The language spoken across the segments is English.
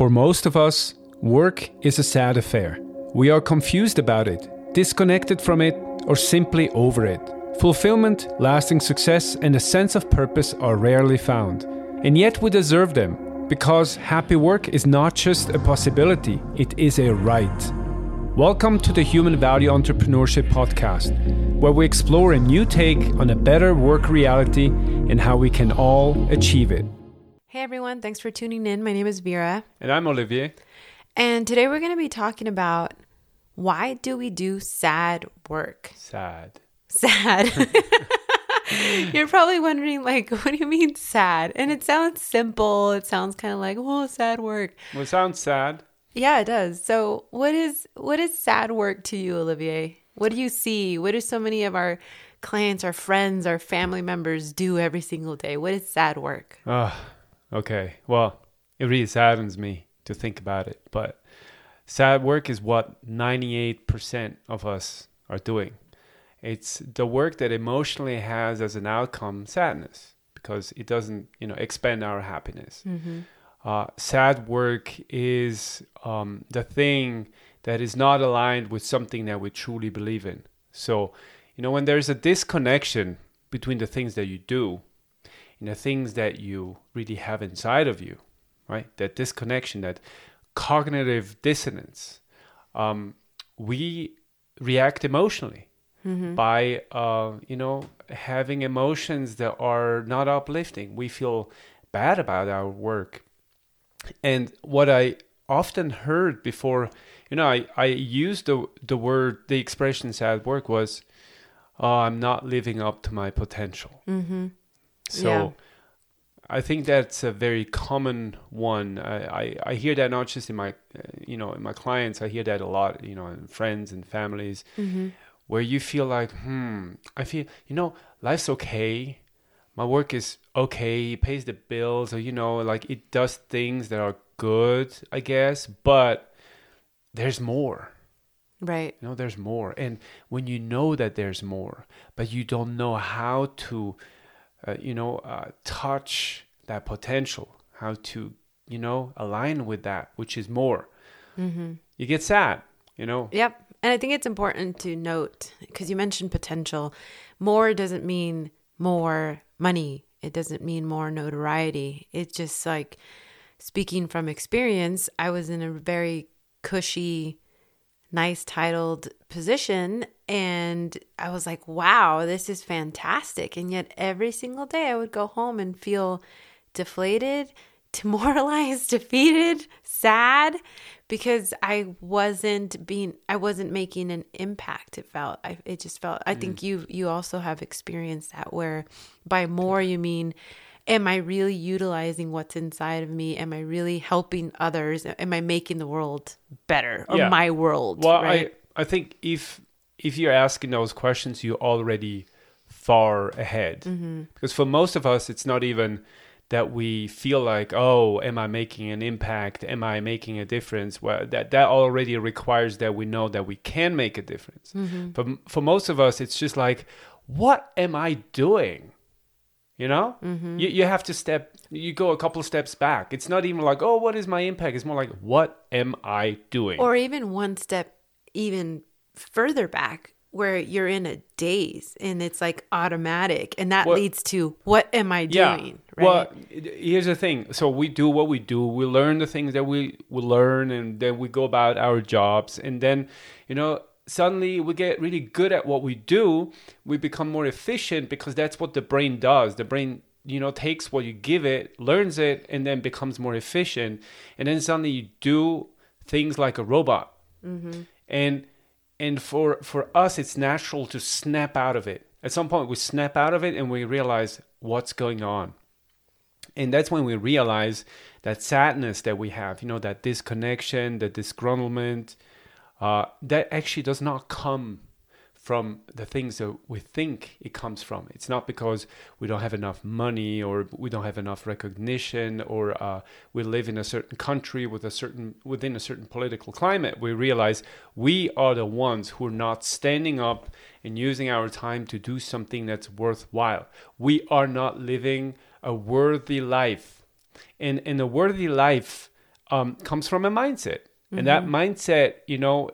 For most of us, work is a sad affair. We are confused about it, disconnected from it, or simply over it. Fulfillment, lasting success, and a sense of purpose are rarely found. And yet we deserve them, because happy work is not just a possibility, it is a right. Welcome to the Human Value Entrepreneurship Podcast, where we explore a new take on a better work reality and how we can all achieve it. Hey everyone, thanks for tuning in. My name is Vera. And I'm Olivier. And today we're going to be talking about why do we do sad work? Sad. Sad. You're probably wondering, like, what do you mean sad? And it sounds simple. It sounds kind of like, oh, sad work. Well, it sounds sad. Yeah, it does. So, what is what is sad work to you, Olivier? What do you see? What do so many of our clients, our friends, our family members do every single day? What is sad work? Oh, Okay. Well, it really saddens me to think about it, but sad work is what 98% of us are doing. It's the work that emotionally has as an outcome sadness because it doesn't, you know, expand our happiness. Mm-hmm. Uh, sad work is um, the thing that is not aligned with something that we truly believe in. So, you know, when there's a disconnection between the things that you do in the things that you really have inside of you, right? That disconnection, that cognitive dissonance, um, we react emotionally mm-hmm. by, uh, you know, having emotions that are not uplifting. We feel bad about our work. And what I often heard before, you know, I, I used the, the word, the expression sad work was, oh, I'm not living up to my potential. Mm-hmm. So yeah. I think that's a very common one. I, I, I, hear that not just in my, you know, in my clients. I hear that a lot, you know, in friends and families, mm-hmm. where you feel like, hmm, I feel, you know, life's okay. My work is okay. It pays the bills, or you know, like it does things that are good, I guess. But there's more. Right. You know, there's more. And when you know that there's more, but you don't know how to uh, you know, uh, touch that potential, how to, you know, align with that, which is more. Mm-hmm. You get sad, you know? Yep. And I think it's important to note because you mentioned potential. More doesn't mean more money, it doesn't mean more notoriety. It's just like speaking from experience, I was in a very cushy nice titled position and I was like, wow, this is fantastic. And yet every single day I would go home and feel deflated, demoralized, defeated, sad because I wasn't being I wasn't making an impact. It felt I it just felt I mm. think you you also have experienced that where by more you mean am I really utilizing what's inside of me? Am I really helping others? Am I making the world better or yeah. my world? Well, right? I I think if if you're asking those questions, you're already far ahead. Mm-hmm. Because for most of us, it's not even that we feel like, oh, am I making an impact? Am I making a difference? Well, that that already requires that we know that we can make a difference. Mm-hmm. For for most of us, it's just like, what am I doing? You know, mm-hmm. you, you have to step, you go a couple steps back. It's not even like, oh, what is my impact? It's more like, what am I doing? Or even one step even further back where you're in a daze and it's like automatic and that well, leads to what am i doing yeah. right? well here's the thing so we do what we do we learn the things that we we learn and then we go about our jobs and then you know suddenly we get really good at what we do we become more efficient because that's what the brain does. The brain you know takes what you give it learns it and then becomes more efficient. And then suddenly you do things like a robot. Mm-hmm. and and for for us it's natural to snap out of it. At some point we snap out of it and we realize what's going on. And that's when we realize that sadness that we have you know that disconnection that disgruntlement uh, that actually does not come from the things that we think it comes from. It's not because we don't have enough money or we don't have enough recognition or uh, we live in a certain country with a certain within a certain political climate. We realize we are the ones who are not standing up and using our time to do something that's worthwhile. We are not living a worthy life. And in a worthy life, um, comes from a mindset, and that mindset, you know,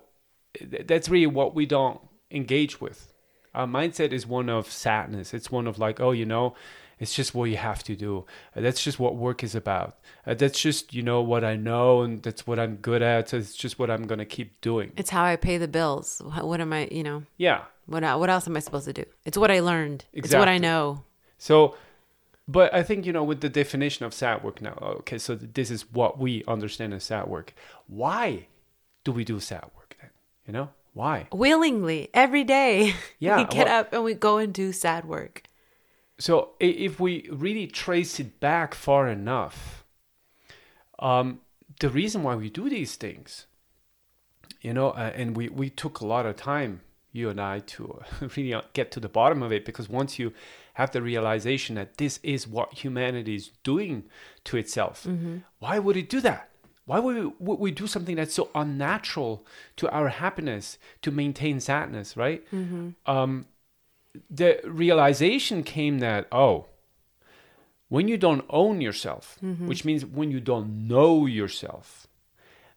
th- that's really what we don't engage with. Our mindset is one of sadness. It's one of like, oh, you know, it's just what you have to do. Uh, that's just what work is about. Uh, that's just you know what I know, and that's what I'm good at. So it's just what I'm gonna keep doing. It's how I pay the bills. What am I, you know, Yeah. what what else am I supposed to do? It's what I learned. It's what I know. So, but I think you know with the definition of sad work now. Okay, so this is what we understand as sad work. Why do we do sad work then? You know why? Willingly, every day. Yeah, we get well- up and we go and do sad work. So if we really trace it back far enough, um, the reason why we do these things, you know, uh, and we we took a lot of time, you and I, to uh, really get to the bottom of it because once you have the realization that this is what humanity is doing to itself, mm-hmm. why would it do that? Why would we, would we do something that's so unnatural to our happiness to maintain sadness, right? Mm-hmm. Um, the realization came that oh when you don't own yourself mm-hmm. which means when you don't know yourself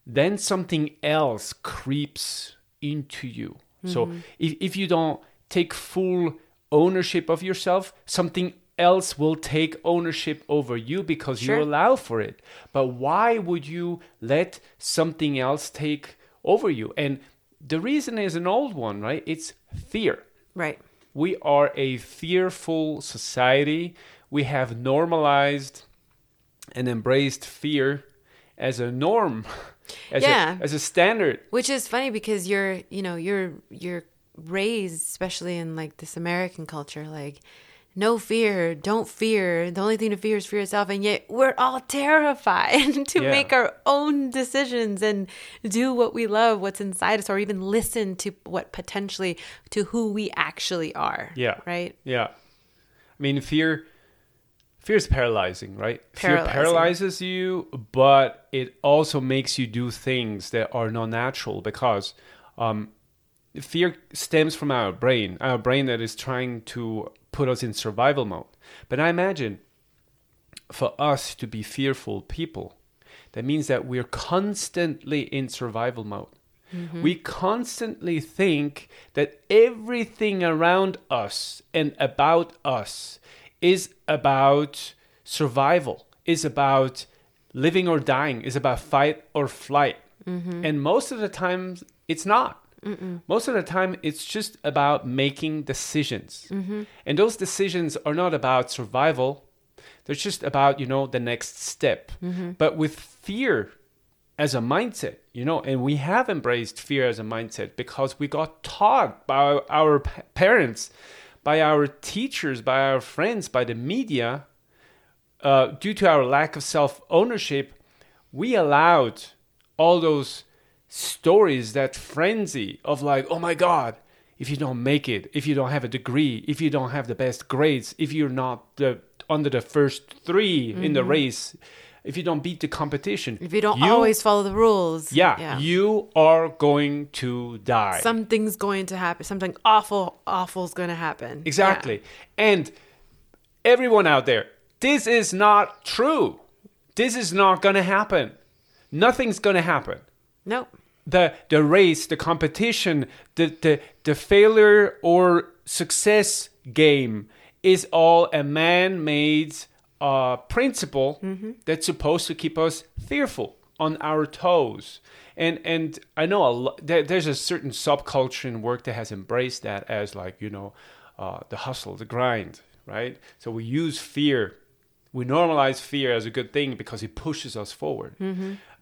then something else creeps into you so mm-hmm. if, if you don't take full ownership of yourself something else will take ownership over you because Sure. you allow for it but why would you let something else take over you and the reason is an old one right it's fear Right. we are a fearful society. We have normalized and embraced fear as a norm, as, Yeah. a, as a standard. Which is funny because you're, you know, you're you're raised, especially in like this American culture, like no fear, don't fear. The only thing to fear is fear itself, and yet we're all terrified to Yeah. make our own decisions and do what we love, what's inside us, or even listen to what potentially to who we actually are. Yeah. Right. Yeah. I mean, fear. Fear is paralyzing, right? Fear paralyzes you, but it also makes you do things that are not natural because um, fear stems from our brain, our brain that is trying to put us in survival mode. But I imagine for us to be fearful people, that means that we're constantly in survival mode. We constantly think that everything around us and about us is about survival, is about living or dying, is about fight or flight. Mm-hmm. And most of the times, it's not. Most of the time, it's just about making decisions. Mm-hmm. And those decisions are not about survival, they're just about, you know, the next step. Mm-hmm. But with fear as a mindset, you know, and we have embraced fear as a mindset because we got taught by our pa- parents, by our teachers, by our friends, by the media, uh, due to our lack of self ownership, we allowed all those stories, that frenzy of like, oh my God, if you don't make it, if you don't have a degree, if you don't have the best grades, if you're not the under the first 3 in the race, if you don't beat the competition, If you don't always follow the rules. yeah, you are going to die. Something's going to happen. Something awful, awful's going to happen. Exactly. And everyone out there, this is not true. This is not going to happen. Nothing's going to happen. Yeah. Nope. The the race, the competition, the the the failure or success game is all a man-made uh, principle that's supposed to keep us fearful on our toes. And and I know a lo- there, there's a certain subculture in work that has embraced that as like you know uh, the hustle, the grind, right? So we use fear, we normalize fear as a good thing because it pushes us forward.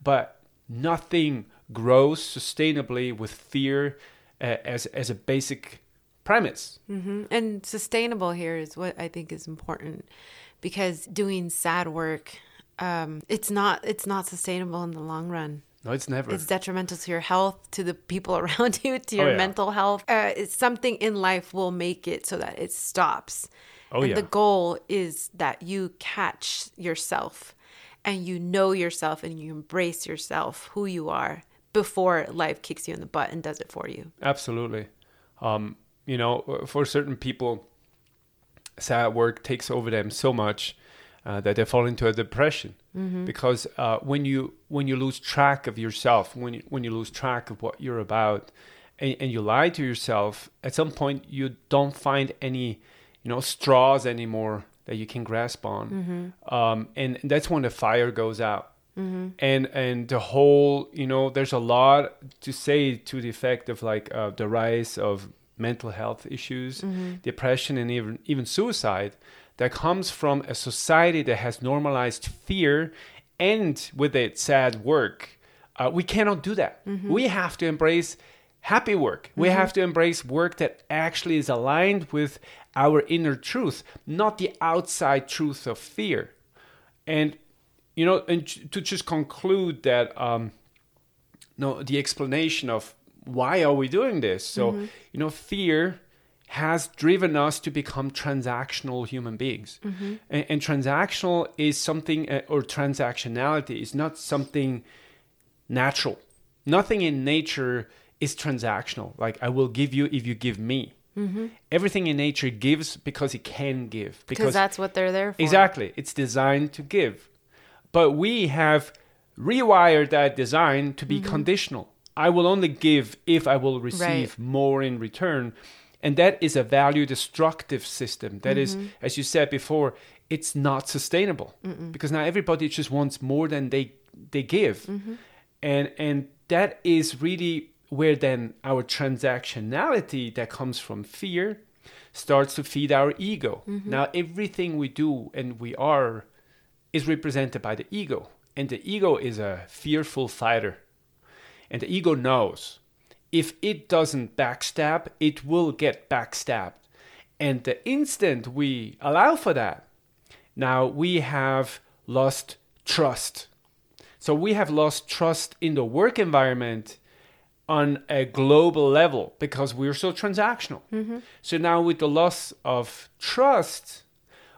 But nothing grows sustainably with fear uh, as as a basic premise. And sustainable here is what I think is important because doing sad work, um, it's not it's not sustainable in the long run. No, it's never. It's detrimental to your health, to the people around you, to Oh, your yeah. mental health. Uh, it's something in life will make it so that it stops. Oh, and yeah. the goal is that you catch yourself and you know yourself and you embrace yourself, who you are, before life kicks you in the butt and does it for you. Absolutely. Um, you know, for certain people, sad work takes over them so much uh, that they fall into a depression. Because uh, when you when you lose track of yourself, when you, when you lose track of what you're about, and, and you lie to yourself, at some point you don't find any you know straws anymore that you can grasp on, um, and that's when the fire goes out. And and the whole you know there's a lot to say to the effect of like uh, the rise of mental health issues, depression, and even even suicide that comes from a society that has normalized fear and with it sad work. Uh, we cannot do that. We have to embrace happy work. We have to embrace work that actually is aligned with our inner truth, not the outside truth of fear. And you know, and to just conclude that, um, no, the explanation of why are we doing this? So, mm-hmm. you know, fear has driven us to become transactional human beings, mm-hmm. and, and transactional is something, uh, or transactionality is not something natural. Nothing in nature is transactional. Like I will give you if you give me. Mm-hmm. Everything in nature gives because it can give. Because that's what they're there for. Exactly. It's designed to give. But we have rewired that design to be conditional. I will only give if I will receive Right. more in return. And that is a value destructive system. That is, mm-hmm. as you said before, it's not sustainable because now everybody just wants more than they they give. Mm-hmm. And and that is really where then our transactionality that comes from fear starts to feed our ego. Mm-hmm. Now everything we do and we are is represented by the ego. And the ego is a fearful fighter. And the ego knows if it doesn't backstab, it will get backstabbed. And the instant we allow for that, now we have lost trust. So we have lost trust in the work environment on a global level because we're so transactional. Mm-hmm. So now with the loss of trust,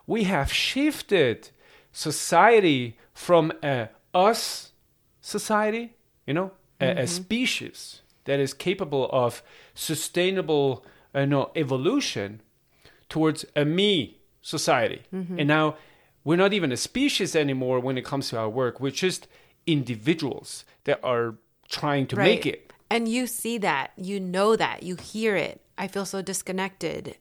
we have shifted society from a us society, you know, a, a species that is capable of sustainable uh, no, evolution towards a me society. And now we're not even a species anymore when it comes to our work. We're just individuals that are trying to make it. And you see that, you know that, you hear it. I feel so disconnected.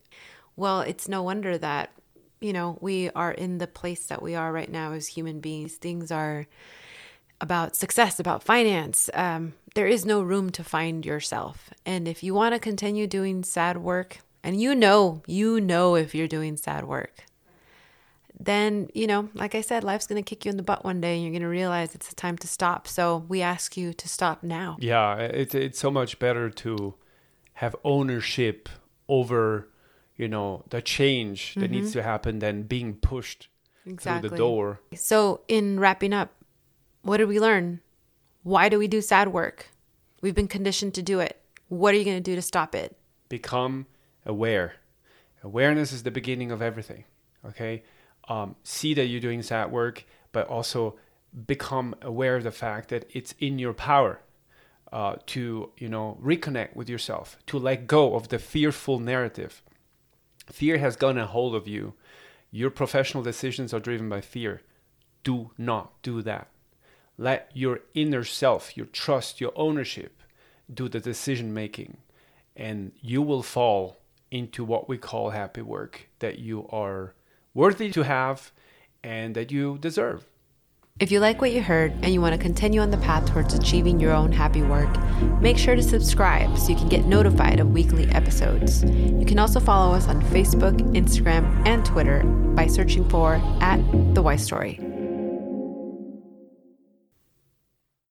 Well, it's no wonder that, you know, we are in the place that we are right now as human beings. Things are about success, about finance. Um, there is no room to find yourself. And if you want to continue doing sad work, and you know, you know if you're doing sad work, then, you know, like I said, life's going to kick you in the butt one day and you're going to realize it's time to stop. So we ask you to stop now. Yeah, it, it's so much better to have ownership over, you know, the change that needs to happen than being pushed through the door. So, in wrapping up, what did we learn? Why do we do sad work? We've been conditioned to do it. What are you going to do to stop it? become aware. Awareness is the beginning of everything. Okay, um, see that you're doing sad work, but also become aware of the fact that it's in your power uh, to you know reconnect with yourself, to let go of the fearful narrative. Fear has gotten a hold of you. Your professional decisions are driven by fear. Do not do that. Let your inner self, your trust, your ownership do the decision making, and you will fall into what we call happy work that you are worthy to have and that you deserve. If you like what you heard and you want to continue on the path towards achieving your own happy work, make sure to subscribe so you can get notified of weekly episodes. You can also follow us on Facebook, Instagram, and Twitter by searching for at The Why Story.